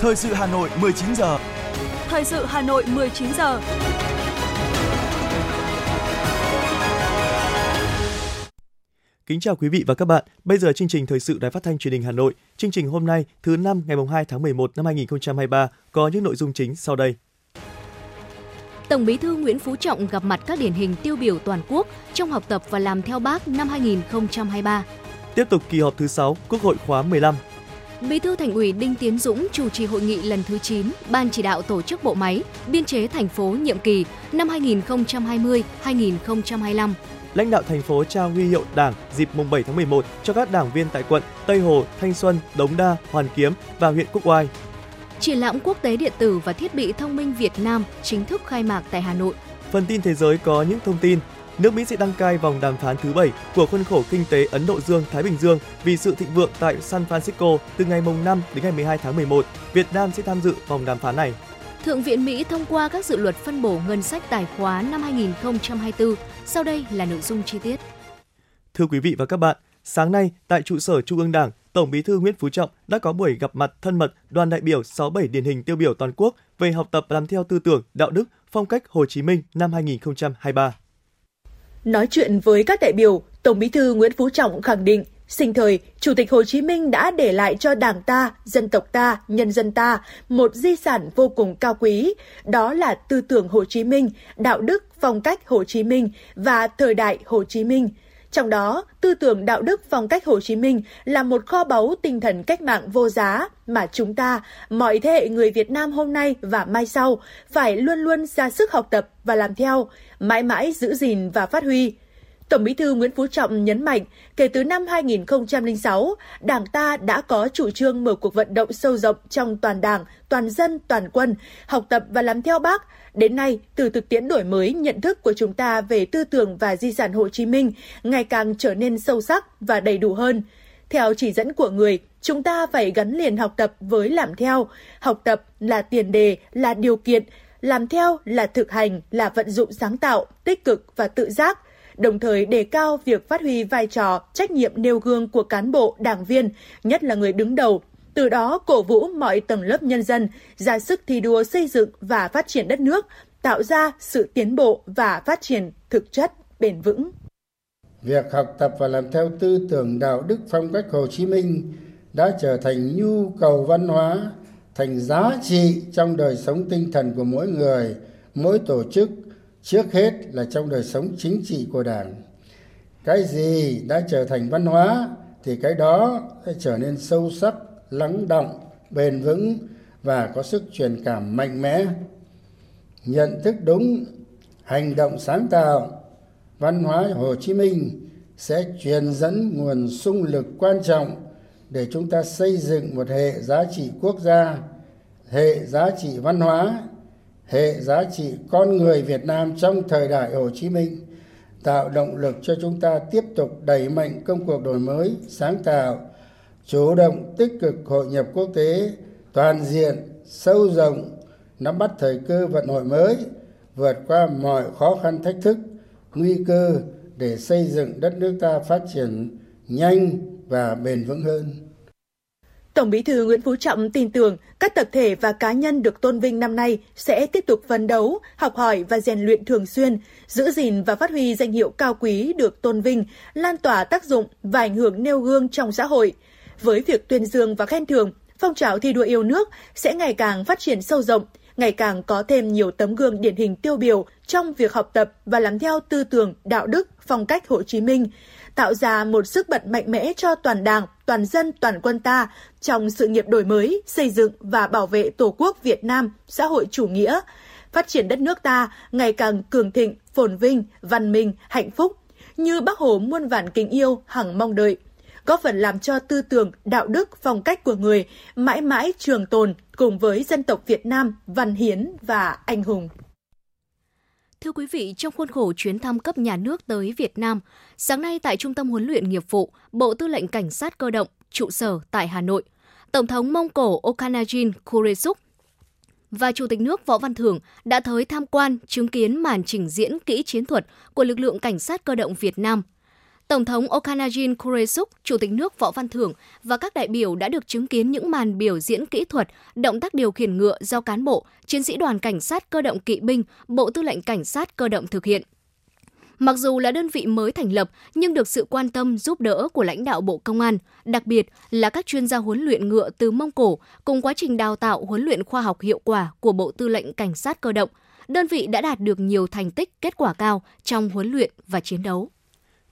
Thời sự Hà Nội 19 giờ. Thời sự Hà Nội 19 giờ. Kính chào quý vị và các bạn. Bây giờ chương trình thời sự Đài Phát thanh Truyền hình Hà Nội. Chương trình hôm nay, thứ năm ngày 2 tháng 11 năm 2023 có những nội dung chính sau đây. Tổng Bí thư Nguyễn Phú Trọng gặp mặt các điển hình tiêu biểu toàn quốc trong học tập và làm theo Bác năm 2023. Tiếp tục kỳ họp thứ 6, Quốc hội khóa 15. Bí thư Thành ủy Đinh Tiến Dũng chủ trì hội nghị lần thứ 9 Ban chỉ đạo tổ chức bộ máy, biên chế thành phố nhiệm kỳ năm 2020-2025. Lãnh đạo thành phố trao huy hiệu Đảng dịp mùng 7 tháng 11 cho các đảng viên tại quận Tây Hồ, Thanh Xuân, Đống Đa, Hoàn Kiếm và huyện Quốc Oai. Triển lãm quốc tế điện tử và thiết bị thông minh Việt Nam chính thức khai mạc tại Hà Nội. Phần tin thế giới có những thông tin nước Mỹ sẽ đăng cai vòng đàm phán thứ 7 của khuôn khổ kinh tế Ấn Độ Dương-Thái Bình Dương vì sự thịnh vượng tại San Francisco từ ngày mùng 5 đến ngày 12 tháng 11. Việt Nam sẽ tham dự vòng đàm phán này. Thượng viện Mỹ thông qua các dự luật phân bổ ngân sách tài khóa năm 2024. Sau đây là nội dung chi tiết. Thưa quý vị và các bạn, sáng nay tại trụ sở Trung ương Đảng, Tổng Bí thư Nguyễn Phú Trọng đã có buổi gặp mặt thân mật đoàn đại biểu 67 điển hình tiêu biểu toàn quốc về học tập làm theo tư tưởng, đạo đức, phong cách Hồ Chí Minh năm 2023. Nói chuyện với các đại biểu, Tổng Bí thư Nguyễn Phú Trọng khẳng định, sinh thời, Chủ tịch Hồ Chí Minh đã để lại cho Đảng ta, dân tộc ta, nhân dân ta một di sản vô cùng cao quý, đó là tư tưởng Hồ Chí Minh, đạo đức, phong cách Hồ Chí Minh và thời đại Hồ Chí Minh – trong đó, tư tưởng đạo đức phong cách Hồ Chí Minh là một kho báu tinh thần cách mạng vô giá mà chúng ta, mọi thế hệ người Việt Nam hôm nay và mai sau, phải luôn luôn ra sức học tập và làm theo, mãi mãi giữ gìn và phát huy. Tổng Bí thư Nguyễn Phú Trọng nhấn mạnh, kể từ năm 2006, Đảng ta đã có chủ trương mở cuộc vận động sâu rộng trong toàn Đảng, toàn dân, toàn quân, học tập và làm theo Bác, Đến nay, từ thực tiễn đổi mới nhận thức của chúng ta về tư tưởng và di sản Hồ Chí Minh ngày càng trở nên sâu sắc và đầy đủ hơn. Theo chỉ dẫn của người, chúng ta phải gắn liền học tập với làm theo. Học tập là tiền đề, là điều kiện, làm theo là thực hành, là vận dụng sáng tạo, tích cực và tự giác đồng thời đề cao việc phát huy vai trò, trách nhiệm nêu gương của cán bộ, đảng viên, nhất là người đứng đầu từ đó cổ vũ mọi tầng lớp nhân dân ra sức thi đua xây dựng và phát triển đất nước, tạo ra sự tiến bộ và phát triển thực chất bền vững. Việc học tập và làm theo tư tưởng đạo đức phong cách Hồ Chí Minh đã trở thành nhu cầu văn hóa, thành giá trị trong đời sống tinh thần của mỗi người, mỗi tổ chức, trước hết là trong đời sống chính trị của Đảng. Cái gì đã trở thành văn hóa thì cái đó sẽ trở nên sâu sắc lắng động bền vững và có sức truyền cảm mạnh mẽ nhận thức đúng hành động sáng tạo văn hóa hồ chí minh sẽ truyền dẫn nguồn sung lực quan trọng để chúng ta xây dựng một hệ giá trị quốc gia, hệ giá trị văn hóa, hệ giá trị con người việt nam trong thời đại hồ chí minh, tạo động lực cho chúng ta tiếp tục đẩy mạnh công cuộc đổi mới, sáng tạo, chủ động tích cực hội nhập quốc tế, toàn diện, sâu rộng, nắm bắt thời cơ vận hội mới, vượt qua mọi khó khăn thách thức, nguy cơ để xây dựng đất nước ta phát triển nhanh và bền vững hơn. Tổng Bí thư Nguyễn Phú Trọng tin tưởng các tập thể và cá nhân được tôn vinh năm nay sẽ tiếp tục phấn đấu, học hỏi và rèn luyện thường xuyên, giữ gìn và phát huy danh hiệu cao quý được tôn vinh, lan tỏa tác dụng và ảnh hưởng nêu gương trong xã hội, với việc tuyên dương và khen thưởng, phong trào thi đua yêu nước sẽ ngày càng phát triển sâu rộng, ngày càng có thêm nhiều tấm gương điển hình tiêu biểu trong việc học tập và làm theo tư tưởng, đạo đức, phong cách Hồ Chí Minh, tạo ra một sức bật mạnh mẽ cho toàn Đảng, toàn dân, toàn quân ta trong sự nghiệp đổi mới, xây dựng và bảo vệ Tổ quốc Việt Nam xã hội chủ nghĩa, phát triển đất nước ta ngày càng cường thịnh, phồn vinh, văn minh, hạnh phúc, như Bác Hồ muôn vàn kính yêu hằng mong đợi góp phần làm cho tư tưởng, đạo đức, phong cách của người mãi mãi trường tồn cùng với dân tộc Việt Nam văn hiến và anh hùng. Thưa quý vị, trong khuôn khổ chuyến thăm cấp nhà nước tới Việt Nam, sáng nay tại Trung tâm huấn luyện nghiệp vụ, Bộ Tư lệnh Cảnh sát cơ động, trụ sở tại Hà Nội, Tổng thống Mông Cổ Okhanajin Kuresuk và Chủ tịch nước Võ Văn Thưởng đã tới tham quan chứng kiến màn trình diễn kỹ chiến thuật của lực lượng cảnh sát cơ động Việt Nam Tổng thống Okhanajin Kuresuk, Chủ tịch nước Võ Văn Thưởng và các đại biểu đã được chứng kiến những màn biểu diễn kỹ thuật, động tác điều khiển ngựa do cán bộ, chiến sĩ đoàn cảnh sát cơ động kỵ binh, Bộ Tư lệnh Cảnh sát cơ động thực hiện. Mặc dù là đơn vị mới thành lập nhưng được sự quan tâm giúp đỡ của lãnh đạo Bộ Công an, đặc biệt là các chuyên gia huấn luyện ngựa từ Mông Cổ cùng quá trình đào tạo huấn luyện khoa học hiệu quả của Bộ Tư lệnh Cảnh sát cơ động, đơn vị đã đạt được nhiều thành tích kết quả cao trong huấn luyện và chiến đấu.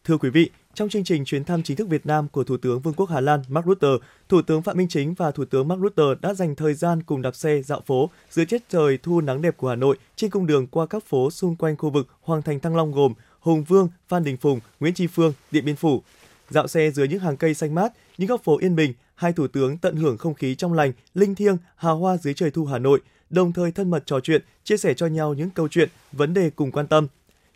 Thưa quý vị, trong chương trình chuyến thăm chính thức Việt Nam của Thủ tướng Vương quốc Hà Lan Mark Rutte, Thủ tướng Phạm Minh Chính và Thủ tướng Mark Rutte đã dành thời gian cùng đạp xe dạo phố dưới tiết trời thu nắng đẹp của Hà Nội trên cung đường qua các phố xung quanh khu vực Hoàng thành Thăng Long gồm Hùng Vương, Phan Đình Phùng, Nguyễn Tri Phương, Điện Biên Phủ. Dạo xe dưới những hàng cây xanh mát, những góc phố yên bình, hai thủ tướng tận hưởng không khí trong lành, linh thiêng, hào hoa dưới trời thu Hà Nội, đồng thời thân mật trò chuyện, chia sẻ cho nhau những câu chuyện, vấn đề cùng quan tâm.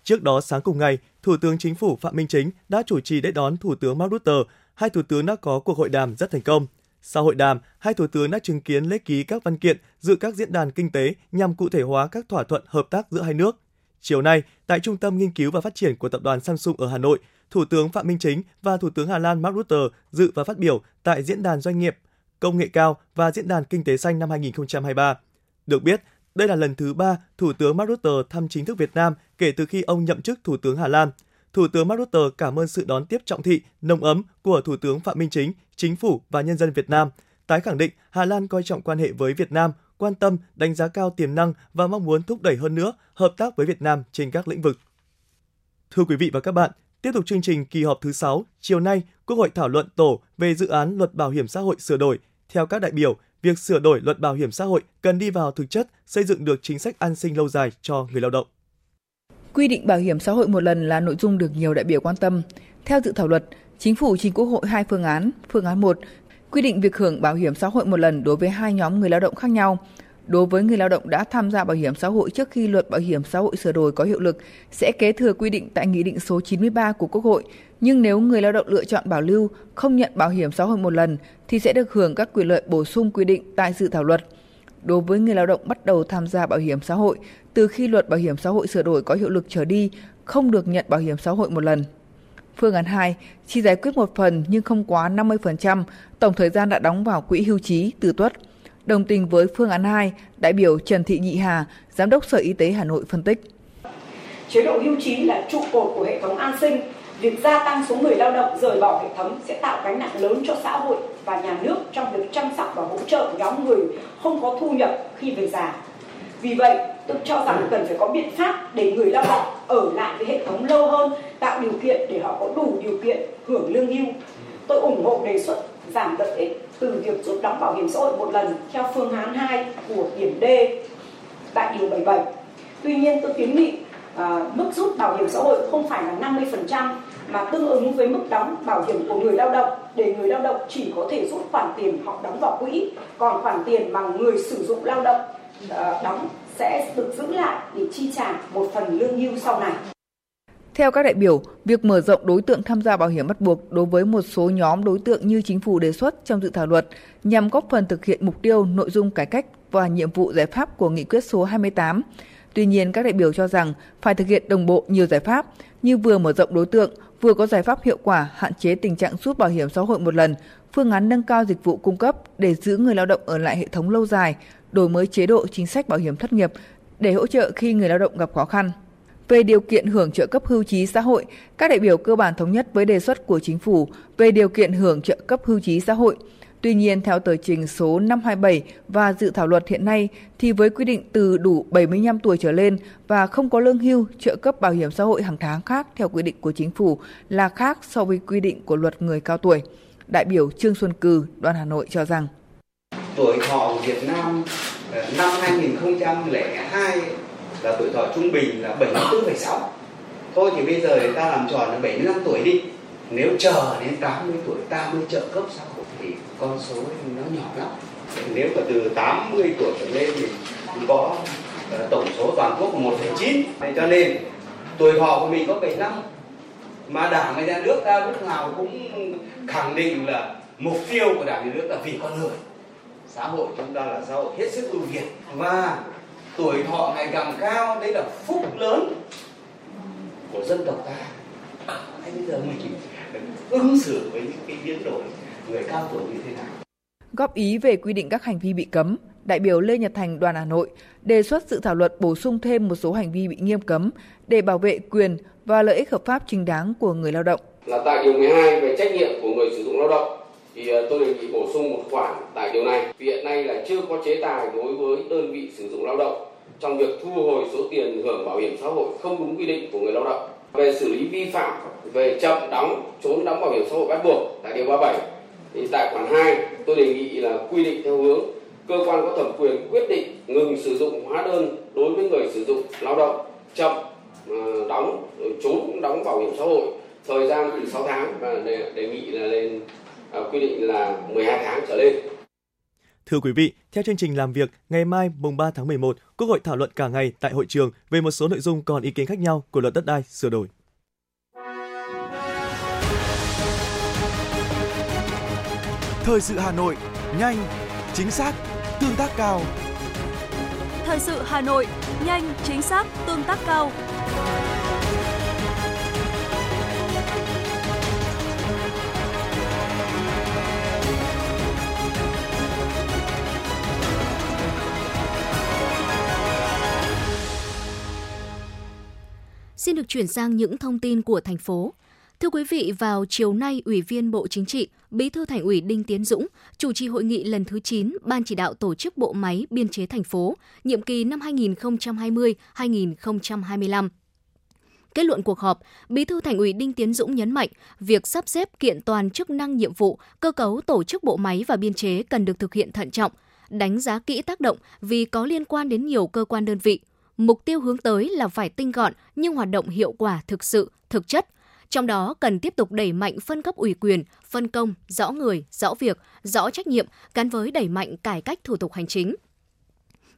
Trước đó sáng cùng ngày, Thủ tướng Chính phủ Phạm Minh Chính đã chủ trì lễ đón Thủ tướng Mark Rutte. Hai thủ tướng đã có cuộc hội đàm rất thành công. Sau hội đàm, hai thủ tướng đã chứng kiến lễ ký các văn kiện dự các diễn đàn kinh tế nhằm cụ thể hóa các thỏa thuận hợp tác giữa hai nước. Chiều nay, tại Trung tâm Nghiên cứu và Phát triển của Tập đoàn Samsung ở Hà Nội, Thủ tướng Phạm Minh Chính và Thủ tướng Hà Lan Mark Rutte dự và phát biểu tại Diễn đàn Doanh nghiệp Công nghệ cao và Diễn đàn Kinh tế xanh năm 2023. Được biết, đây là lần thứ ba Thủ tướng Mark Rutte thăm chính thức Việt Nam kể từ khi ông nhậm chức Thủ tướng Hà Lan. Thủ tướng Mark Rutte cảm ơn sự đón tiếp trọng thị, nồng ấm của Thủ tướng Phạm Minh Chính, Chính phủ và nhân dân Việt Nam, tái khẳng định Hà Lan coi trọng quan hệ với Việt Nam, quan tâm, đánh giá cao tiềm năng và mong muốn thúc đẩy hơn nữa hợp tác với Việt Nam trên các lĩnh vực. Thưa quý vị và các bạn, tiếp tục chương trình kỳ họp thứ 6, chiều nay, Quốc hội thảo luận tổ về dự án luật bảo hiểm xã hội sửa đổi. Theo các đại biểu, việc sửa đổi luật bảo hiểm xã hội cần đi vào thực chất, xây dựng được chính sách an sinh lâu dài cho người lao động. Quy định bảo hiểm xã hội một lần là nội dung được nhiều đại biểu quan tâm. Theo dự thảo luật, chính phủ trình Quốc hội hai phương án. Phương án 1 quy định việc hưởng bảo hiểm xã hội một lần đối với hai nhóm người lao động khác nhau. Đối với người lao động đã tham gia bảo hiểm xã hội trước khi luật bảo hiểm xã hội sửa đổi có hiệu lực sẽ kế thừa quy định tại Nghị định số 93 của Quốc hội, nhưng nếu người lao động lựa chọn bảo lưu, không nhận bảo hiểm xã hội một lần thì sẽ được hưởng các quyền lợi bổ sung quy định tại dự thảo luật. Đối với người lao động bắt đầu tham gia bảo hiểm xã hội từ khi luật bảo hiểm xã hội sửa đổi có hiệu lực trở đi, không được nhận bảo hiểm xã hội một lần. Phương án 2, chỉ giải quyết một phần nhưng không quá 50% tổng thời gian đã đóng vào quỹ hưu trí, từ tuất. Đồng tình với phương án 2, đại biểu Trần Thị Nhị Hà, Giám đốc Sở Y tế Hà Nội phân tích. Chế độ hưu trí là trụ cột của hệ thống an sinh. Việc gia tăng số người lao động rời bỏ hệ thống sẽ tạo gánh nặng lớn cho xã hội và nhà nước trong việc chăm sóc và hỗ trợ nhóm người không có thu nhập khi về già. Vì vậy, tôi cho rằng cần phải có biện pháp để người lao động ở lại với hệ thống lâu hơn, tạo điều kiện để họ có đủ điều kiện hưởng lương hưu. Tôi ủng hộ đề xuất giảm lợi ích từ việc rút đóng bảo hiểm xã hội một lần theo phương án 2 của điểm D tại điều 77. Tuy nhiên tôi kiến nghị à, mức rút bảo hiểm xã hội không phải là 50% mà tương ứng với mức đóng bảo hiểm của người lao động để người lao động chỉ có thể rút khoản tiền họ đóng vào quỹ, còn khoản tiền mà người sử dụng lao động Ờ, đóng sẽ được giữ lại để chi trả một phần lương hưu sau này. Theo các đại biểu, việc mở rộng đối tượng tham gia bảo hiểm bắt buộc đối với một số nhóm đối tượng như chính phủ đề xuất trong dự thảo luật nhằm góp phần thực hiện mục tiêu nội dung cải cách và nhiệm vụ giải pháp của nghị quyết số 28. Tuy nhiên, các đại biểu cho rằng phải thực hiện đồng bộ nhiều giải pháp như vừa mở rộng đối tượng, vừa có giải pháp hiệu quả hạn chế tình trạng rút bảo hiểm xã hội một lần, phương án nâng cao dịch vụ cung cấp để giữ người lao động ở lại hệ thống lâu dài, đổi mới chế độ chính sách bảo hiểm thất nghiệp để hỗ trợ khi người lao động gặp khó khăn. Về điều kiện hưởng trợ cấp hưu trí xã hội, các đại biểu cơ bản thống nhất với đề xuất của chính phủ về điều kiện hưởng trợ cấp hưu trí xã hội. Tuy nhiên, theo tờ trình số 527 và dự thảo luật hiện nay, thì với quy định từ đủ 75 tuổi trở lên và không có lương hưu, trợ cấp bảo hiểm xã hội hàng tháng khác theo quy định của chính phủ là khác so với quy định của luật người cao tuổi. Đại biểu Trương Xuân Cừ, đoàn Hà Nội cho rằng Tuổi thọ của Việt Nam ờ, năm 2002 là tuổi thọ trung bình là 74,6 thôi thì bây giờ người ta làm tròn là 75 tuổi đi. Nếu chờ đến 80 tuổi ta mới trợ cấp xã hội thì con số nó nhỏ lắm. Nếu mà từ 80 tuổi trở lên thì có ờ, tổng số toàn quốc 1,9 cho nên tuổi thọ của mình có 75 mà đảng và nhà nước ta lúc nào cũng khẳng định là mục tiêu của đảng nhà nước là vì con người xã hội chúng ta là xã hội hết sức ưu việt và tuổi thọ ngày càng cao đấy là phúc lớn của dân tộc ta hay bây giờ mình chỉ ứng xử với những cái biến đổi người cao tuổi như thế nào. Góp ý về quy định các hành vi bị cấm, đại biểu Lê Nhật Thành đoàn Hà Nội đề xuất dự thảo luật bổ sung thêm một số hành vi bị nghiêm cấm để bảo vệ quyền và lợi ích hợp pháp chính đáng của người lao động. Là tại điều 12 về trách nhiệm của người sử dụng lao động thì ờ, tôi đề nghị bổ sung một khoản tại điều này. Vì hiện nay là chưa có chế tài đối với đơn vị sử dụng lao động trong việc thu hồi số tiền hưởng bảo hiểm xã hội không đúng quy định của người lao động. Về xử lý vi phạm về chậm đóng, trốn đóng bảo hiểm xã hội bắt buộc tại điều 37 thì tại khoản 2 tôi đề nghị là quy định theo hướng cơ quan có thẩm quyền quyết định ngừng sử dụng hóa đơn đối với người sử dụng lao động chậm ờ, đóng trốn đóng bảo hiểm xã hội thời gian từ 6 tháng và đề, đề nghị là lên quy định là 12 tháng trở lên. Thưa quý vị, theo chương trình làm việc, ngày mai mùng 3 tháng 11, Quốc hội thảo luận cả ngày tại hội trường về một số nội dung còn ý kiến khác nhau của luật đất đai sửa đổi. Thời sự Hà Nội, nhanh, chính xác, tương tác cao. Thời sự Hà Nội, nhanh, chính xác, tương tác cao. Xin được chuyển sang những thông tin của thành phố. Thưa quý vị, vào chiều nay, Ủy viên Bộ Chính trị, Bí thư Thành ủy Đinh Tiến Dũng chủ trì hội nghị lần thứ 9 Ban chỉ đạo tổ chức bộ máy biên chế thành phố, nhiệm kỳ năm 2020-2025. Kết luận cuộc họp, Bí thư Thành ủy Đinh Tiến Dũng nhấn mạnh, việc sắp xếp kiện toàn chức năng nhiệm vụ, cơ cấu tổ chức bộ máy và biên chế cần được thực hiện thận trọng, đánh giá kỹ tác động vì có liên quan đến nhiều cơ quan đơn vị. Mục tiêu hướng tới là phải tinh gọn nhưng hoạt động hiệu quả thực sự, thực chất, trong đó cần tiếp tục đẩy mạnh phân cấp ủy quyền, phân công, rõ người, rõ việc, rõ trách nhiệm gắn với đẩy mạnh cải cách thủ tục hành chính.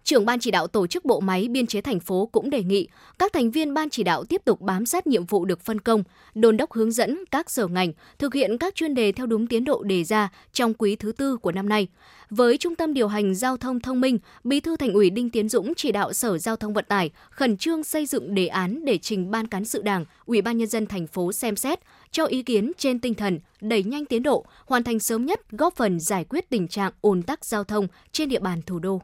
Trưởng ban chỉ đạo tổ chức bộ máy biên chế thành phố cũng đề nghị các thành viên ban chỉ đạo tiếp tục bám sát nhiệm vụ được phân công, đôn đốc hướng dẫn các sở ngành thực hiện các chuyên đề theo đúng tiến độ đề ra trong quý thứ tư của năm nay. Với Trung tâm điều hành giao thông thông minh, Bí thư Thành ủy Đinh Tiến Dũng chỉ đạo Sở Giao thông Vận tải khẩn trương xây dựng đề án để trình Ban cán sự Đảng, Ủy ban nhân dân thành phố xem xét cho ý kiến trên tinh thần đẩy nhanh tiến độ, hoàn thành sớm nhất góp phần giải quyết tình trạng ùn tắc giao thông trên địa bàn thủ đô.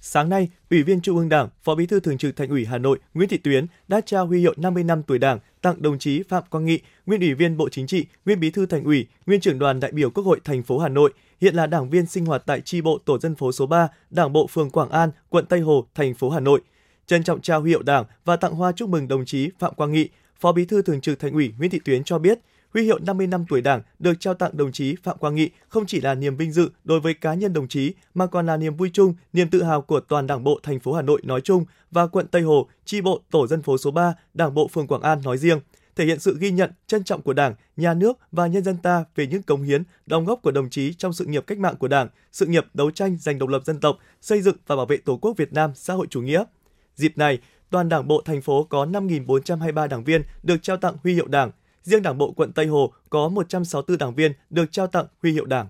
Sáng nay, Ủy viên Trung ương Đảng, Phó Bí thư Thường trực Thành ủy Hà Nội Nguyễn Thị Tuyến đã trao huy hiệu 50 năm tuổi Đảng tặng đồng chí Phạm Quang Nghị, nguyên Ủy viên Bộ Chính trị, nguyên Bí thư Thành ủy, nguyên trưởng đoàn đại biểu Quốc hội thành phố Hà Nội, hiện là đảng viên sinh hoạt tại chi bộ tổ dân phố số 3, Đảng bộ phường Quảng An, quận Tây Hồ, thành phố Hà Nội. Trân trọng trao huy hiệu Đảng và tặng hoa chúc mừng đồng chí Phạm Quang Nghị, Phó Bí thư Thường trực Thành ủy Nguyễn Thị Tuyến cho biết, Huy hiệu 50 năm tuổi Đảng được trao tặng đồng chí Phạm Quang Nghị không chỉ là niềm vinh dự đối với cá nhân đồng chí mà còn là niềm vui chung, niềm tự hào của toàn Đảng bộ thành phố Hà Nội nói chung và quận Tây Hồ, chi bộ tổ dân phố số 3, Đảng bộ phường Quảng An nói riêng thể hiện sự ghi nhận, trân trọng của Đảng, nhà nước và nhân dân ta về những cống hiến, đóng góp của đồng chí trong sự nghiệp cách mạng của Đảng, sự nghiệp đấu tranh giành độc lập dân tộc, xây dựng và bảo vệ Tổ quốc Việt Nam xã hội chủ nghĩa. Dịp này, toàn Đảng bộ thành phố có 5.423 đảng viên được trao tặng huy hiệu Đảng, Riêng Đảng bộ quận Tây Hồ có 164 đảng viên được trao tặng huy hiệu Đảng.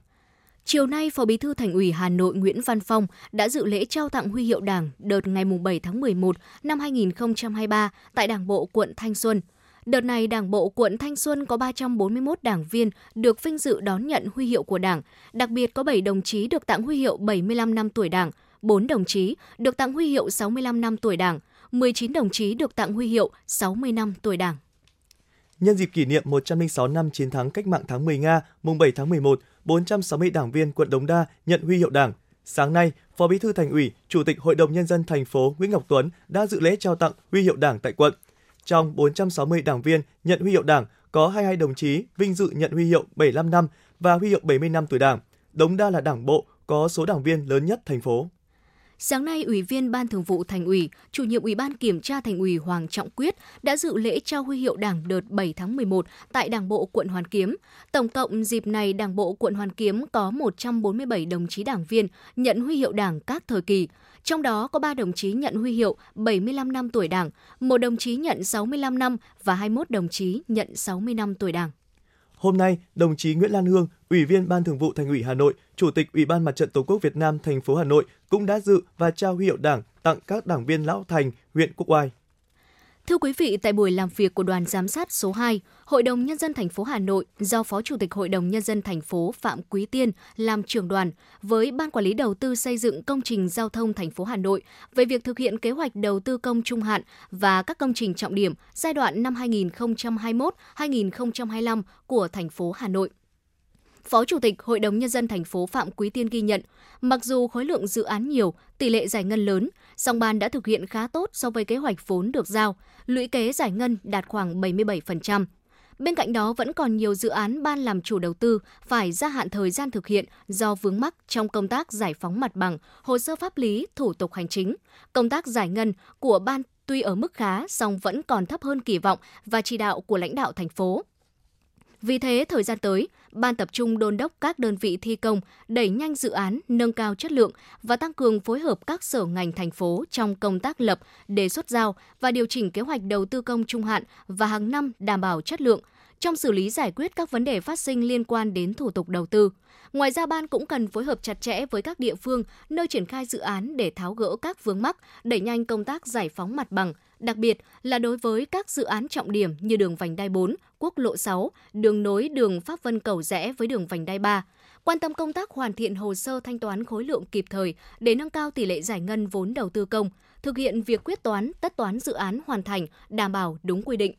Chiều nay, Phó Bí thư Thành ủy Hà Nội Nguyễn Văn Phong đã dự lễ trao tặng huy hiệu Đảng đợt ngày 7 tháng 11 năm 2023 tại Đảng bộ quận Thanh Xuân. Đợt này, Đảng bộ quận Thanh Xuân có 341 đảng viên được vinh dự đón nhận huy hiệu của Đảng, đặc biệt có 7 đồng chí được tặng huy hiệu 75 năm tuổi Đảng, 4 đồng chí được tặng huy hiệu 65 năm tuổi Đảng, 19 đồng chí được tặng huy hiệu 60 năm tuổi Đảng. Nhân dịp kỷ niệm 106 năm chiến thắng cách mạng tháng 10 Nga, mùng 7 tháng 11, 460 đảng viên quận Đống Đa nhận huy hiệu Đảng. Sáng nay, Phó Bí thư Thành ủy, Chủ tịch Hội đồng nhân dân thành phố Nguyễn Ngọc Tuấn đã dự lễ trao tặng huy hiệu Đảng tại quận. Trong 460 đảng viên nhận huy hiệu Đảng, có 22 đồng chí vinh dự nhận huy hiệu 75 năm và huy hiệu 70 năm tuổi Đảng. Đống Đa là đảng bộ có số đảng viên lớn nhất thành phố. Sáng nay, Ủy viên Ban Thường vụ Thành ủy, Chủ nhiệm Ủy ban Kiểm tra Thành ủy Hoàng Trọng Quyết đã dự lễ trao huy hiệu Đảng đợt 7 tháng 11 tại Đảng bộ quận Hoàn Kiếm. Tổng cộng dịp này, Đảng bộ quận Hoàn Kiếm có 147 đồng chí đảng viên nhận huy hiệu Đảng các thời kỳ. Trong đó có 3 đồng chí nhận huy hiệu 75 năm tuổi Đảng, một đồng chí nhận 65 năm và 21 đồng chí nhận 60 năm tuổi Đảng. Hôm nay, đồng chí Nguyễn Lan Hương, Ủy viên Ban Thường vụ Thành ủy Hà Nội, Chủ tịch Ủy ban Mặt trận Tổ quốc Việt Nam thành phố Hà Nội cũng đã dự và trao huy hiệu Đảng tặng các đảng viên lão thành huyện Quốc Oai. Thưa quý vị, tại buổi làm việc của đoàn giám sát số 2, Hội đồng nhân dân thành phố Hà Nội do Phó Chủ tịch Hội đồng nhân dân thành phố Phạm Quý Tiên làm trưởng đoàn với Ban quản lý đầu tư xây dựng công trình giao thông thành phố Hà Nội về việc thực hiện kế hoạch đầu tư công trung hạn và các công trình trọng điểm giai đoạn năm 2021-2025 của thành phố Hà Nội. Phó Chủ tịch Hội đồng Nhân dân thành phố Phạm Quý Tiên ghi nhận, mặc dù khối lượng dự án nhiều, tỷ lệ giải ngân lớn, song ban đã thực hiện khá tốt so với kế hoạch vốn được giao, lũy kế giải ngân đạt khoảng 77%. Bên cạnh đó vẫn còn nhiều dự án ban làm chủ đầu tư phải gia hạn thời gian thực hiện do vướng mắc trong công tác giải phóng mặt bằng, hồ sơ pháp lý, thủ tục hành chính. Công tác giải ngân của ban tuy ở mức khá song vẫn còn thấp hơn kỳ vọng và chỉ đạo của lãnh đạo thành phố. Vì thế, thời gian tới, Ban tập trung đôn đốc các đơn vị thi công đẩy nhanh dự án, nâng cao chất lượng và tăng cường phối hợp các sở ngành thành phố trong công tác lập, đề xuất giao và điều chỉnh kế hoạch đầu tư công trung hạn và hàng năm đảm bảo chất lượng trong xử lý giải quyết các vấn đề phát sinh liên quan đến thủ tục đầu tư. Ngoài ra ban cũng cần phối hợp chặt chẽ với các địa phương nơi triển khai dự án để tháo gỡ các vướng mắc, đẩy nhanh công tác giải phóng mặt bằng, đặc biệt là đối với các dự án trọng điểm như đường vành đai 4, quốc lộ 6, đường nối đường Pháp Vân Cầu Rẽ với đường vành đai 3 quan tâm công tác hoàn thiện hồ sơ thanh toán khối lượng kịp thời để nâng cao tỷ lệ giải ngân vốn đầu tư công, thực hiện việc quyết toán, tất toán dự án hoàn thành, đảm bảo đúng quy định.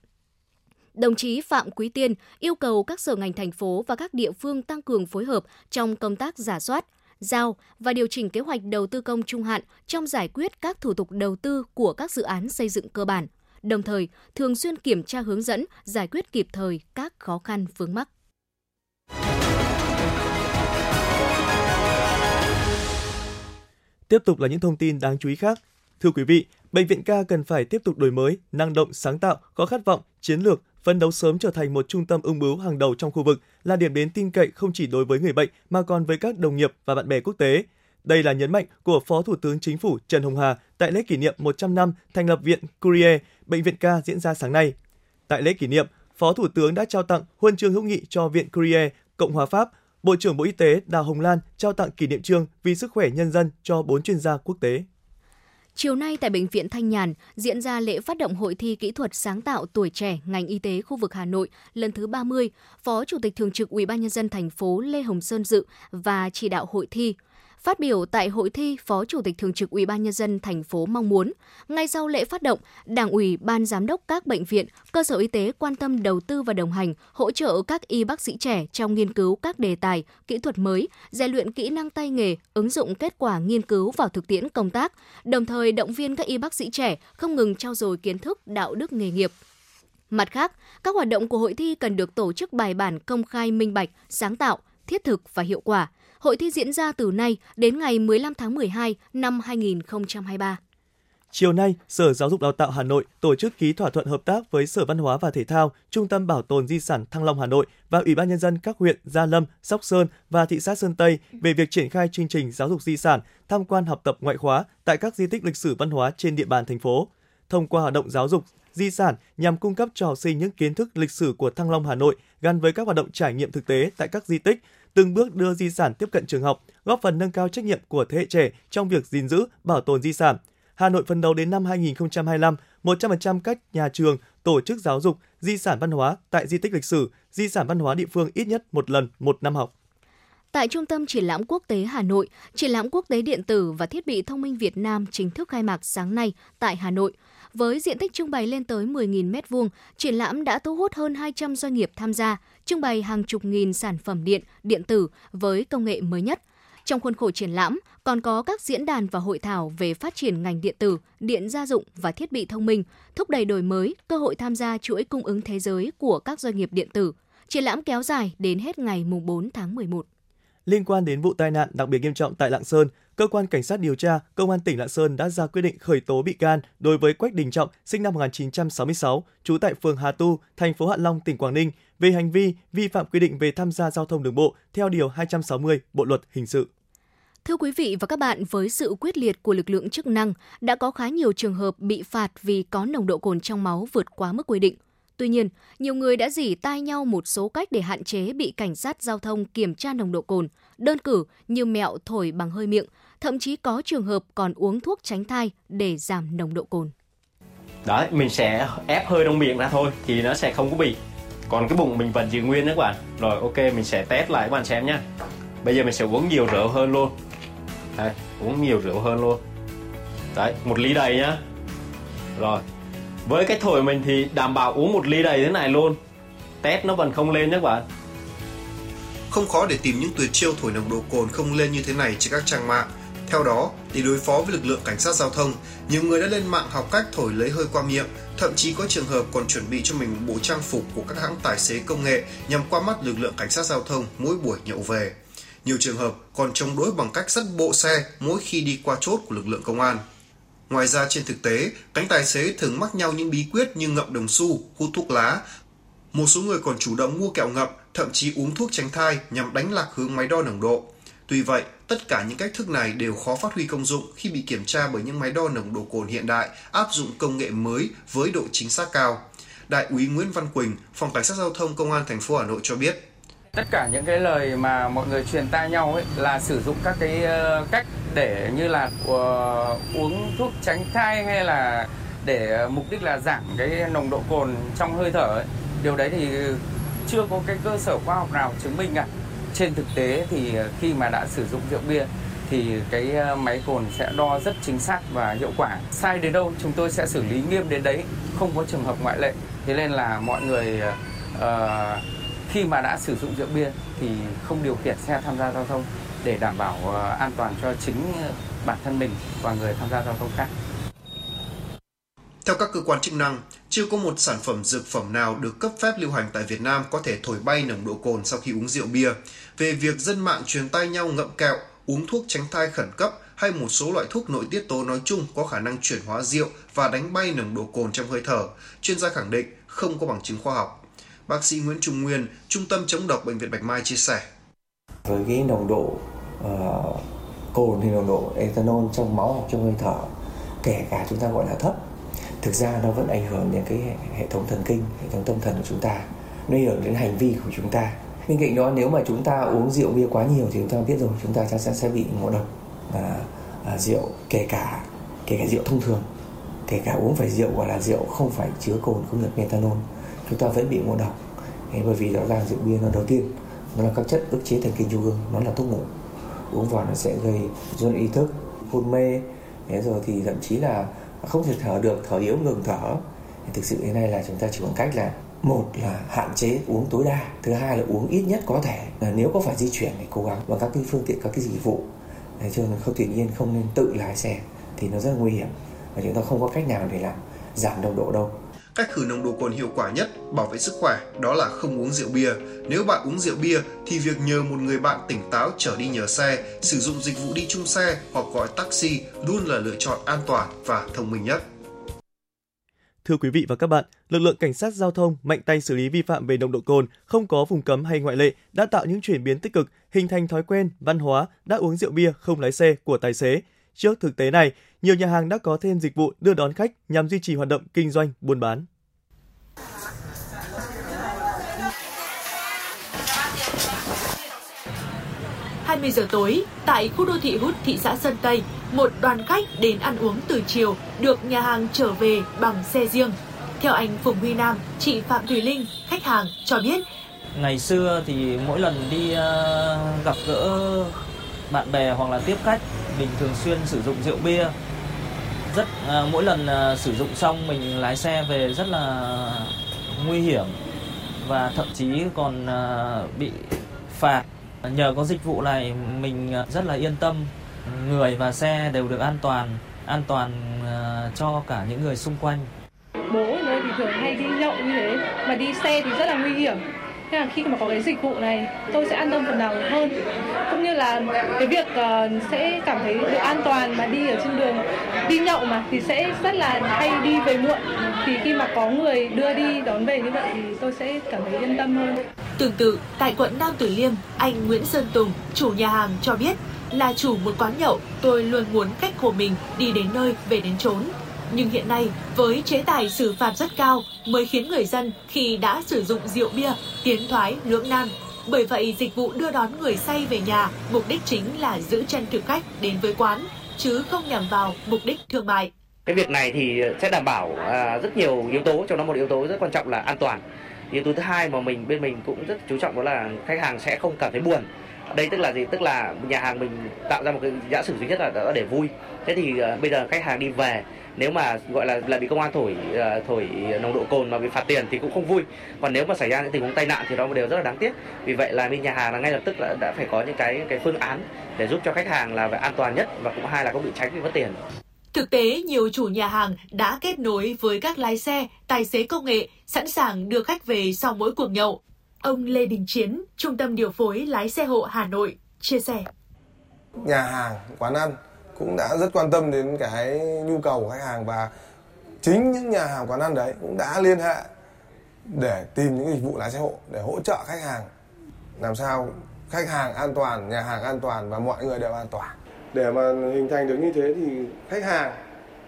Đồng chí Phạm Quý Tiên yêu cầu các sở ngành thành phố và các địa phương tăng cường phối hợp trong công tác giả soát, giao và điều chỉnh kế hoạch đầu tư công trung hạn trong giải quyết các thủ tục đầu tư của các dự án xây dựng cơ bản, đồng thời thường xuyên kiểm tra hướng dẫn, giải quyết kịp thời các khó khăn vướng mắc. Tiếp tục là những thông tin đáng chú ý khác. Thưa quý vị, bệnh viện ca cần phải tiếp tục đổi mới, năng động, sáng tạo, có khát vọng, chiến lược, phấn đấu sớm trở thành một trung tâm ung bướu hàng đầu trong khu vực, là điểm đến tin cậy không chỉ đối với người bệnh mà còn với các đồng nghiệp và bạn bè quốc tế. Đây là nhấn mạnh của Phó Thủ tướng Chính phủ Trần Hồng Hà tại lễ kỷ niệm 100 năm thành lập Viện Curie, Bệnh viện ca diễn ra sáng nay. Tại lễ kỷ niệm, Phó Thủ tướng đã trao tặng huân chương hữu nghị cho Viện Curie, Cộng hòa Pháp. Bộ trưởng Bộ Y tế Đào Hồng Lan trao tặng kỷ niệm trương vì sức khỏe nhân dân cho 4 chuyên gia quốc tế. Chiều nay tại Bệnh viện Thanh Nhàn diễn ra lễ phát động hội thi kỹ thuật sáng tạo tuổi trẻ ngành y tế khu vực Hà Nội lần thứ 30. Phó Chủ tịch Thường trực UBND thành phố Lê Hồng Sơn dự và chỉ đạo hội thi. Phát biểu tại hội thi, Phó Chủ tịch Thường trực Ủy ban nhân dân thành phố mong muốn, ngay sau lễ phát động, Đảng ủy, Ban giám đốc các bệnh viện, cơ sở y tế quan tâm đầu tư và đồng hành, hỗ trợ các y bác sĩ trẻ trong nghiên cứu các đề tài, kỹ thuật mới, rèn luyện kỹ năng tay nghề, ứng dụng kết quả nghiên cứu vào thực tiễn công tác, đồng thời động viên các y bác sĩ trẻ không ngừng trau dồi kiến thức, đạo đức nghề nghiệp. Mặt khác, các hoạt động của hội thi cần được tổ chức bài bản, công khai, minh bạch, sáng tạo, thiết thực và hiệu quả. Hội thi diễn ra từ nay đến ngày 15 tháng 12 năm 2023. Chiều nay, Sở Giáo dục Đào tạo Hà Nội tổ chức ký thỏa thuận hợp tác với Sở Văn hóa và Thể thao, Trung tâm Bảo tồn Di sản Thăng Long Hà Nội và Ủy ban Nhân dân các huyện Gia Lâm, Sóc Sơn và thị xã Sơn Tây về việc triển khai chương trình giáo dục di sản, tham quan học tập ngoại khóa tại các di tích lịch sử văn hóa trên địa bàn thành phố. Thông qua hoạt động giáo dục di sản nhằm cung cấp cho học sinh những kiến thức lịch sử của Thăng Long Hà Nội gắn với các hoạt động trải nghiệm thực tế tại các di tích, từng bước đưa di sản tiếp cận trường học, góp phần nâng cao trách nhiệm của thế hệ trẻ trong việc gìn giữ, bảo tồn di sản. Hà Nội phấn đấu đến năm 2025, 100% các nhà trường, tổ chức giáo dục, di sản văn hóa tại di tích lịch sử, di sản văn hóa địa phương ít nhất một lần một năm học. Tại Trung tâm Triển lãm Quốc tế Hà Nội, Triển lãm Quốc tế Điện tử và Thiết bị Thông minh Việt Nam chính thức khai mạc sáng nay tại Hà Nội. Với diện tích trưng bày lên tới 10.000 m2, triển lãm đã thu hút hơn 200 doanh nghiệp tham gia, trưng bày hàng chục nghìn sản phẩm điện, điện tử với công nghệ mới nhất. Trong khuôn khổ triển lãm còn có các diễn đàn và hội thảo về phát triển ngành điện tử, điện gia dụng và thiết bị thông minh, thúc đẩy đổi mới, cơ hội tham gia chuỗi cung ứng thế giới của các doanh nghiệp điện tử. Triển lãm kéo dài đến hết ngày 4 tháng 11. Liên quan đến vụ tai nạn đặc biệt nghiêm trọng tại Lạng Sơn, cơ quan cảnh sát điều tra công an tỉnh Lạng Sơn đã ra quyết định khởi tố bị can đối với Quách Đình Trọng, sinh năm 1966, trú tại phường Hà Tu, thành phố Hạ Long, tỉnh Quảng Ninh về hành vi vi phạm quy định về tham gia giao thông đường bộ theo điều 260 Bộ luật hình sự. Thưa quý vị và các bạn, với sự quyết liệt của lực lượng chức năng, đã có khá nhiều trường hợp bị phạt vì có nồng độ cồn trong máu vượt quá mức quy định. Tuy nhiên, nhiều người đã dỉ tai nhau một số cách để hạn chế bị cảnh sát giao thông kiểm tra nồng độ cồn, đơn cử như mẹo thổi bằng hơi miệng, thậm chí có trường hợp còn uống thuốc tránh thai để giảm nồng độ cồn. đấy mình sẽ ép hơi trong miệng ra thôi thì nó sẽ không có bị. Còn cái bụng mình vẫn giữ nguyên đó các bạn. Rồi ok mình sẽ test lại các bạn xem nhé bây giờ mình sẽ uống nhiều rượu hơn luôn. Đấy, uống nhiều rượu hơn luôn. Đấy một ly đầy nhá. Rồi với cái thổi mình thì đảm bảo uống một ly đầy thế này luôn. Test nó vẫn không lên nhé các bạn. Không khó để tìm những tuyệt chiêu thổi nồng độ cồn không lên như thế này trên các trang mạng theo đó, để đối phó với lực lượng cảnh sát giao thông, nhiều người đã lên mạng học cách thổi lấy hơi qua miệng, thậm chí có trường hợp còn chuẩn bị cho mình một bộ trang phục của các hãng tài xế công nghệ nhằm qua mắt lực lượng cảnh sát giao thông mỗi buổi nhậu về. Nhiều trường hợp còn chống đối bằng cách dắt bộ xe mỗi khi đi qua chốt của lực lượng công an. Ngoài ra trên thực tế, cánh tài xế thường mắc nhau những bí quyết như ngậm đồng xu, hút thuốc lá. Một số người còn chủ động mua kẹo ngậm, thậm chí uống thuốc tránh thai nhằm đánh lạc hướng máy đo nồng độ. Tuy vậy, tất cả những cách thức này đều khó phát huy công dụng khi bị kiểm tra bởi những máy đo nồng độ cồn hiện đại áp dụng công nghệ mới với độ chính xác cao. Đại úy Nguyễn Văn Quỳnh, Phòng Cảnh sát Giao thông Công an thành phố Hà Nội cho biết. Tất cả những cái lời mà mọi người truyền tai nhau ấy là sử dụng các cái ờ, cách để như là ờ, uống thuốc tránh thai hay là để mục đích là giảm cái nồng độ cồn trong hơi thở ấy. Điều đấy thì chưa có cái cơ sở khoa học nào chứng minh cả trên thực tế thì ờ, khi mà đã sử dụng rượu bia thì cái ờ, máy cồn sẽ đo rất chính xác và hiệu quả. Sai đến đâu chúng tôi sẽ xử lý nghiêm đến đấy, không có trường hợp ngoại lệ. Thế nên là mọi người uh, khi mà đã sử dụng rượu bia thì không điều khiển xe tham gia giao thông để đảm bảo uh, an toàn cho chính bản thân mình và người tham gia giao thông khác. Theo các cơ quan chức năng, chưa có một sản phẩm dược phẩm nào được cấp phép lưu hành tại Việt Nam có thể thổi bay nồng độ cồn sau khi uống rượu bia. Về việc dân mạng truyền tay nhau ngậm kẹo, uống thuốc tránh thai khẩn cấp hay một số loại thuốc nội tiết tố nói chung có khả năng chuyển hóa rượu và đánh bay nồng độ cồn trong hơi thở, chuyên gia khẳng định không có bằng chứng khoa học. Bác sĩ Nguyễn Trung Nguyên, Trung tâm chống độc Bệnh viện Bạch Mai chia sẻ. Với cái nồng độ uh, cồn thì nồng độ ethanol trong máu hoặc trong hơi thở kể cả chúng ta gọi là thấp thực ra nó vẫn ảnh hưởng đến cái hệ thống thần kinh hệ thống tâm thần của chúng ta nó ảnh hưởng đến hành vi của chúng ta. Bên cạnh đó nếu mà chúng ta uống rượu bia quá nhiều thì chúng ta biết rồi chúng ta chắc chắn sẽ bị ngộ độc à, à, rượu kể cả kể cả rượu thông thường kể cả uống phải rượu gọi là rượu không phải chứa cồn không được methanol chúng ta vẫn bị ngộ độc. Thế bởi vì rõ ràng rượu bia nó đầu tiên nó là các chất ức chế thần kinh trung ương nó là thuốc ngủ. Uống vào nó sẽ gây dối ý thức hôn mê. Thế rồi thì thậm chí là không thể thở được, thở yếu, ngừng thở. Thì thực sự hiện nay là chúng ta chỉ còn cách là một là hạn chế uống tối đa, thứ hai là uống ít nhất có thể. Là nếu có phải di chuyển thì cố gắng bằng các cái phương tiện, các cái dịch vụ. Để cho không tự nhiên không nên tự lái xe thì nó rất là nguy hiểm. Và chúng ta không có cách nào để làm giảm nồng độ đâu. Cách khử nồng độ cồn hiệu quả nhất bảo vệ sức khỏe đó là không uống rượu bia. Nếu bạn uống rượu bia thì việc nhờ một người bạn tỉnh táo chở đi nhờ xe, sử dụng dịch vụ đi chung xe hoặc gọi taxi luôn là lựa chọn an toàn và thông minh nhất. Thưa quý vị và các bạn, lực lượng cảnh sát giao thông mạnh tay xử lý vi phạm về nồng độ cồn, không có vùng cấm hay ngoại lệ đã tạo những chuyển biến tích cực, hình thành thói quen, văn hóa đã uống rượu bia không lái xe của tài xế. Trước thực tế này, nhiều nhà hàng đã có thêm dịch vụ đưa đón khách nhằm duy trì hoạt động kinh doanh, buôn bán. mươi giờ tối, tại khu đô thị hút thị xã Sơn Tây, một đoàn khách đến ăn uống từ chiều được nhà hàng trở về bằng xe riêng. Theo anh Phùng Huy Nam, chị Phạm Thùy Linh, khách hàng cho biết, ngày xưa thì mỗi lần đi uh, gặp gỡ bạn bè hoặc là tiếp khách mình thường xuyên sử dụng rượu bia. Rất à, mỗi lần à, sử dụng xong mình lái xe về rất là nguy hiểm và thậm chí còn à, bị phạt. Nhờ có dịch vụ này mình à, rất là yên tâm. Người và xe đều được an toàn an toàn à, cho cả những người xung quanh. Bố tôi thì thường hay đi nhậu như thế mà đi xe thì rất là nguy hiểm. Thế là khi mà có cái dịch vụ này tôi sẽ an tâm phần nào hơn. Cũng như là cái việc uh, sẽ cảm thấy được an toàn mà đi ở trên đường đi nhậu mà thì sẽ rất là hay đi về muộn. Thì khi mà có người đưa đi đón về như vậy thì tôi sẽ cảm thấy yên tâm hơn. Tương tự, tại quận Nam Từ Liêm, anh Nguyễn Sơn Tùng, chủ nhà hàng cho biết là chủ một quán nhậu, tôi luôn muốn cách của mình đi đến nơi về đến chốn nhưng hiện nay, với chế tài xử phạt rất cao mới khiến người dân khi đã sử dụng rượu bia tiến thoái lưỡng nan. Bởi vậy, dịch vụ đưa đón người say về nhà mục đích chính là giữ chân thực khách đến với quán, chứ không nhằm vào mục đích thương mại. cái việc này thì sẽ đảm bảo à, rất nhiều yếu tố trong đó một yếu tố rất quan trọng là an toàn yếu tố thứ hai mà mình bên mình cũng rất chú trọng đó là khách hàng sẽ không cảm thấy buồn đây tức là gì tức là nhà hàng mình tạo ra một cái giả sử duy nhất là để vui thế thì uh, bây giờ khách hàng đi về nếu mà gọi là là bị công an thổi uh, thổi nồng độ cồn mà bị phạt tiền thì cũng không vui còn nếu mà xảy ra những tình huống tai nạn thì đó đều rất là đáng tiếc vì vậy là bên nhà hàng là ngay lập tức là đã phải có những cái cái phương án để giúp cho khách hàng là phải an toàn nhất và cũng hai là không bị tránh bị mất tiền Thực tế, nhiều chủ nhà hàng đã kết nối với các lái xe, tài xế công nghệ, sẵn sàng đưa khách về sau mỗi cuộc nhậu. Ông Lê Đình Chiến, Trung tâm Điều phối Lái xe hộ Hà Nội, chia sẻ. Nhà hàng, quán ăn cũng đã rất quan tâm đến cái nhu cầu của khách hàng và chính những nhà hàng quán ăn đấy cũng đã liên hệ để tìm những dịch vụ lái xe hộ để hỗ trợ khách hàng. Làm sao khách hàng an toàn, nhà hàng an toàn và mọi người đều an toàn. Để mà hình thành được như thế thì khách hàng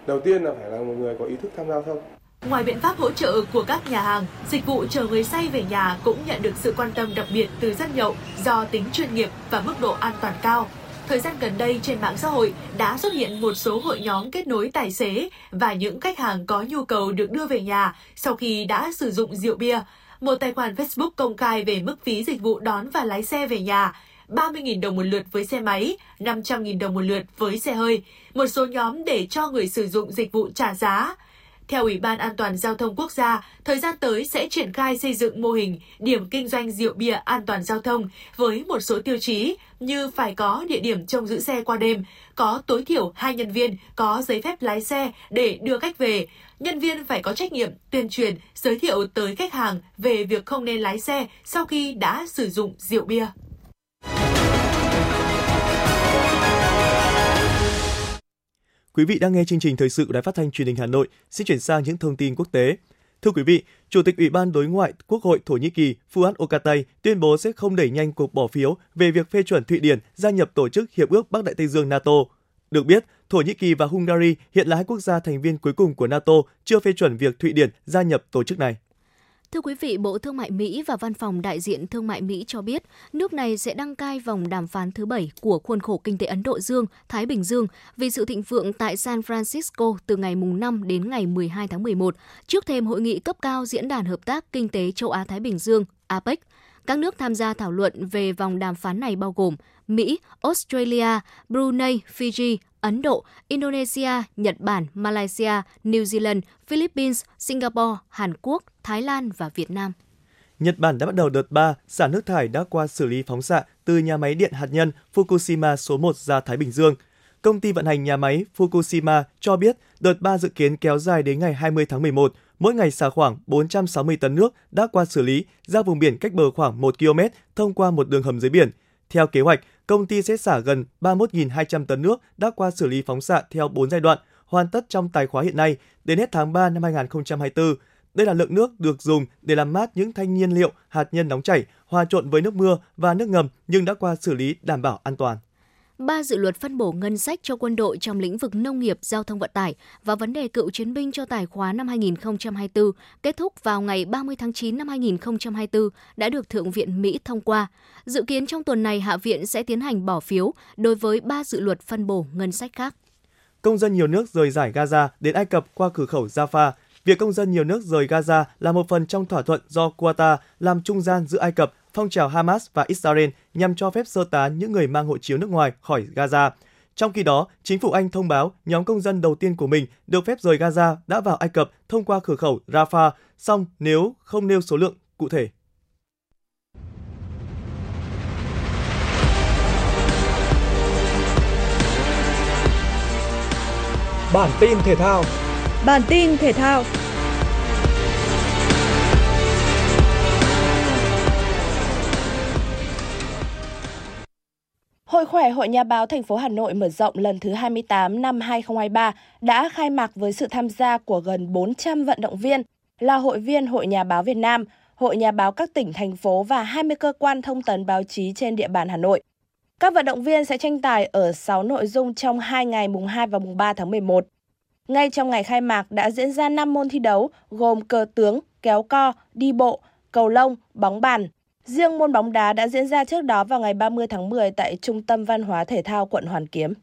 đầu tiên là phải là một người có ý thức tham gia giao thông. Ngoài biện pháp hỗ trợ của các nhà hàng, dịch vụ chở người say về nhà cũng nhận được sự quan tâm đặc biệt từ dân nhậu do tính chuyên nghiệp và mức độ an toàn cao. Thời gian gần đây trên mạng xã hội đã xuất hiện một số hội nhóm kết nối tài xế và những khách hàng có nhu cầu được đưa về nhà sau khi đã sử dụng rượu bia. Một tài khoản Facebook công khai về mức phí dịch vụ đón và lái xe về nhà 30.000 đồng một lượt với xe máy, 500.000 đồng một lượt với xe hơi. Một số nhóm để cho người sử dụng dịch vụ trả giá. Theo Ủy ban An toàn Giao thông Quốc gia, thời gian tới sẽ triển khai xây dựng mô hình điểm kinh doanh rượu bia an toàn giao thông với một số tiêu chí như phải có địa điểm trông giữ xe qua đêm, có tối thiểu 2 nhân viên có giấy phép lái xe để đưa khách về. Nhân viên phải có trách nhiệm tuyên truyền, giới thiệu tới khách hàng về việc không nên lái xe sau khi đã sử dụng rượu bia. Quý vị đang nghe chương trình thời sự của Đài Phát thanh Truyền hình Hà Nội. Xin chuyển sang những thông tin quốc tế. Thưa quý vị, Chủ tịch Ủy ban Đối ngoại Quốc hội Thổ Nhĩ Kỳ Fuat Oktay tuyên bố sẽ không đẩy nhanh cuộc bỏ phiếu về việc phê chuẩn Thụy Điển gia nhập tổ chức Hiệp ước Bắc Đại Tây Dương NATO. Được biết, Thổ Nhĩ Kỳ và Hungary hiện là hai quốc gia thành viên cuối cùng của NATO chưa phê chuẩn việc Thụy Điển gia nhập tổ chức này. Thưa quý vị, Bộ Thương mại Mỹ và Văn phòng Đại diện Thương mại Mỹ cho biết, nước này sẽ đăng cai vòng đàm phán thứ bảy của khuôn khổ kinh tế Ấn Độ Dương, Thái Bình Dương vì sự thịnh vượng tại San Francisco từ ngày 5 đến ngày 12 tháng 11, trước thêm hội nghị cấp cao Diễn đàn Hợp tác Kinh tế Châu Á-Thái Bình Dương, APEC. Các nước tham gia thảo luận về vòng đàm phán này bao gồm Mỹ, Australia, Brunei, Fiji, Ấn Độ, Indonesia, Nhật Bản, Malaysia, New Zealand, Philippines, Singapore, Hàn Quốc, Thái Lan và Việt Nam. Nhật Bản đã bắt đầu đợt 3 xả nước thải đã qua xử lý phóng xạ từ nhà máy điện hạt nhân Fukushima số 1 ra Thái Bình Dương. Công ty vận hành nhà máy Fukushima cho biết đợt 3 dự kiến kéo dài đến ngày 20 tháng 11, mỗi ngày xả khoảng 460 tấn nước đã qua xử lý ra vùng biển cách bờ khoảng 1 km thông qua một đường hầm dưới biển. Theo kế hoạch, công ty sẽ xả gần 31.200 tấn nước đã qua xử lý phóng xạ theo 4 giai đoạn, hoàn tất trong tài khóa hiện nay đến hết tháng 3 năm 2024. Đây là lượng nước được dùng để làm mát những thanh nhiên liệu hạt nhân nóng chảy, hòa trộn với nước mưa và nước ngầm nhưng đã qua xử lý đảm bảo an toàn ba dự luật phân bổ ngân sách cho quân đội trong lĩnh vực nông nghiệp, giao thông vận tải và vấn đề cựu chiến binh cho tài khóa năm 2024 kết thúc vào ngày 30 tháng 9 năm 2024 đã được Thượng viện Mỹ thông qua. Dự kiến trong tuần này Hạ viện sẽ tiến hành bỏ phiếu đối với ba dự luật phân bổ ngân sách khác. Công dân nhiều nước rời giải Gaza đến Ai Cập qua cửa khẩu Rafah Việc công dân nhiều nước rời Gaza là một phần trong thỏa thuận do Qatar làm trung gian giữa Ai Cập phong trào Hamas và Israel nhằm cho phép sơ tán những người mang hộ chiếu nước ngoài khỏi Gaza. Trong khi đó, chính phủ Anh thông báo nhóm công dân đầu tiên của mình được phép rời Gaza đã vào Ai Cập thông qua cửa khẩu Rafah, song nếu không nêu số lượng cụ thể. Bản tin thể thao Bản tin thể thao Hội khỏe Hội Nhà báo thành phố Hà Nội mở rộng lần thứ 28 năm 2023 đã khai mạc với sự tham gia của gần 400 vận động viên là hội viên Hội Nhà báo Việt Nam, Hội Nhà báo các tỉnh, thành phố và 20 cơ quan thông tấn báo chí trên địa bàn Hà Nội. Các vận động viên sẽ tranh tài ở 6 nội dung trong 2 ngày mùng 2 và mùng 3 tháng 11. Ngay trong ngày khai mạc đã diễn ra 5 môn thi đấu gồm cờ tướng, kéo co, đi bộ, cầu lông, bóng bàn, Riêng môn bóng đá đã diễn ra trước đó vào ngày 30 tháng 10 tại Trung tâm Văn hóa Thể thao quận Hoàn Kiếm.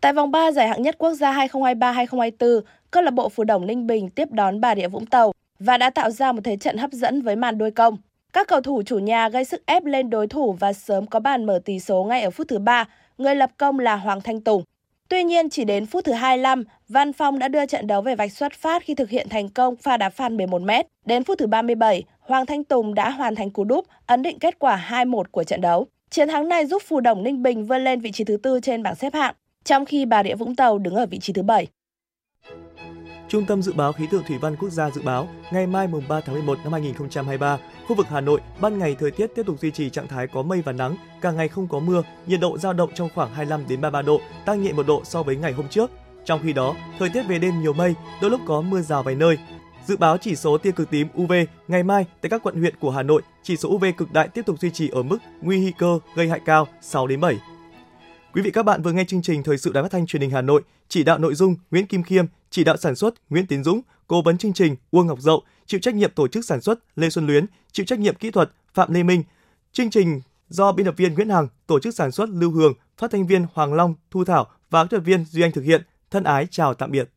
Tại vòng 3 giải hạng nhất quốc gia 2023-2024, câu lạc bộ Phù Đồng Ninh Bình tiếp đón Bà Rịa Vũng Tàu và đã tạo ra một thế trận hấp dẫn với màn đôi công. Các cầu thủ chủ nhà gây sức ép lên đối thủ và sớm có bàn mở tỷ số ngay ở phút thứ 3, người lập công là Hoàng Thanh Tùng. Tuy nhiên, chỉ đến phút thứ 25, Văn Phong đã đưa trận đấu về vạch xuất phát khi thực hiện thành công pha đá phạt 11m. Đến phút thứ 37, Hoàng Thanh Tùng đã hoàn thành cú đúp, ấn định kết quả 2-1 của trận đấu. Chiến thắng này giúp Phù Đồng Ninh Bình vươn lên vị trí thứ tư trên bảng xếp hạng, trong khi Bà Rịa Vũng Tàu đứng ở vị trí thứ 7. Trung tâm Dự báo Khí tượng Thủy văn Quốc gia dự báo, ngày mai mùng 3 tháng 11 năm 2023, khu vực Hà Nội, ban ngày thời tiết tiếp tục duy trì trạng thái có mây và nắng, cả ngày không có mưa, nhiệt độ dao động trong khoảng 25 đến 33 độ, tăng nhẹ một độ so với ngày hôm trước. Trong khi đó, thời tiết về đêm nhiều mây, đôi lúc có mưa rào vài nơi. Dự báo chỉ số tia cực tím UV ngày mai tại các quận huyện của Hà Nội, chỉ số UV cực đại tiếp tục duy trì ở mức nguy cơ gây hại cao 6 đến 7. Quý vị các bạn vừa nghe chương trình Thời sự Đài Phát thanh Truyền hình Hà Nội, chỉ đạo nội dung Nguyễn Kim Khiêm, chỉ đạo sản xuất Nguyễn Tiến Dũng, cố vấn chương trình Uông Ngọc Dậu, chịu trách nhiệm tổ chức sản xuất Lê Xuân Luyến, chịu trách nhiệm kỹ thuật Phạm Lê Minh. Chương trình do biên tập viên Nguyễn Hằng, tổ chức sản xuất Lưu Hường, phát thanh viên Hoàng Long, Thu Thảo và kỹ thuật viên Duy Anh thực hiện. Thân ái chào tạm biệt.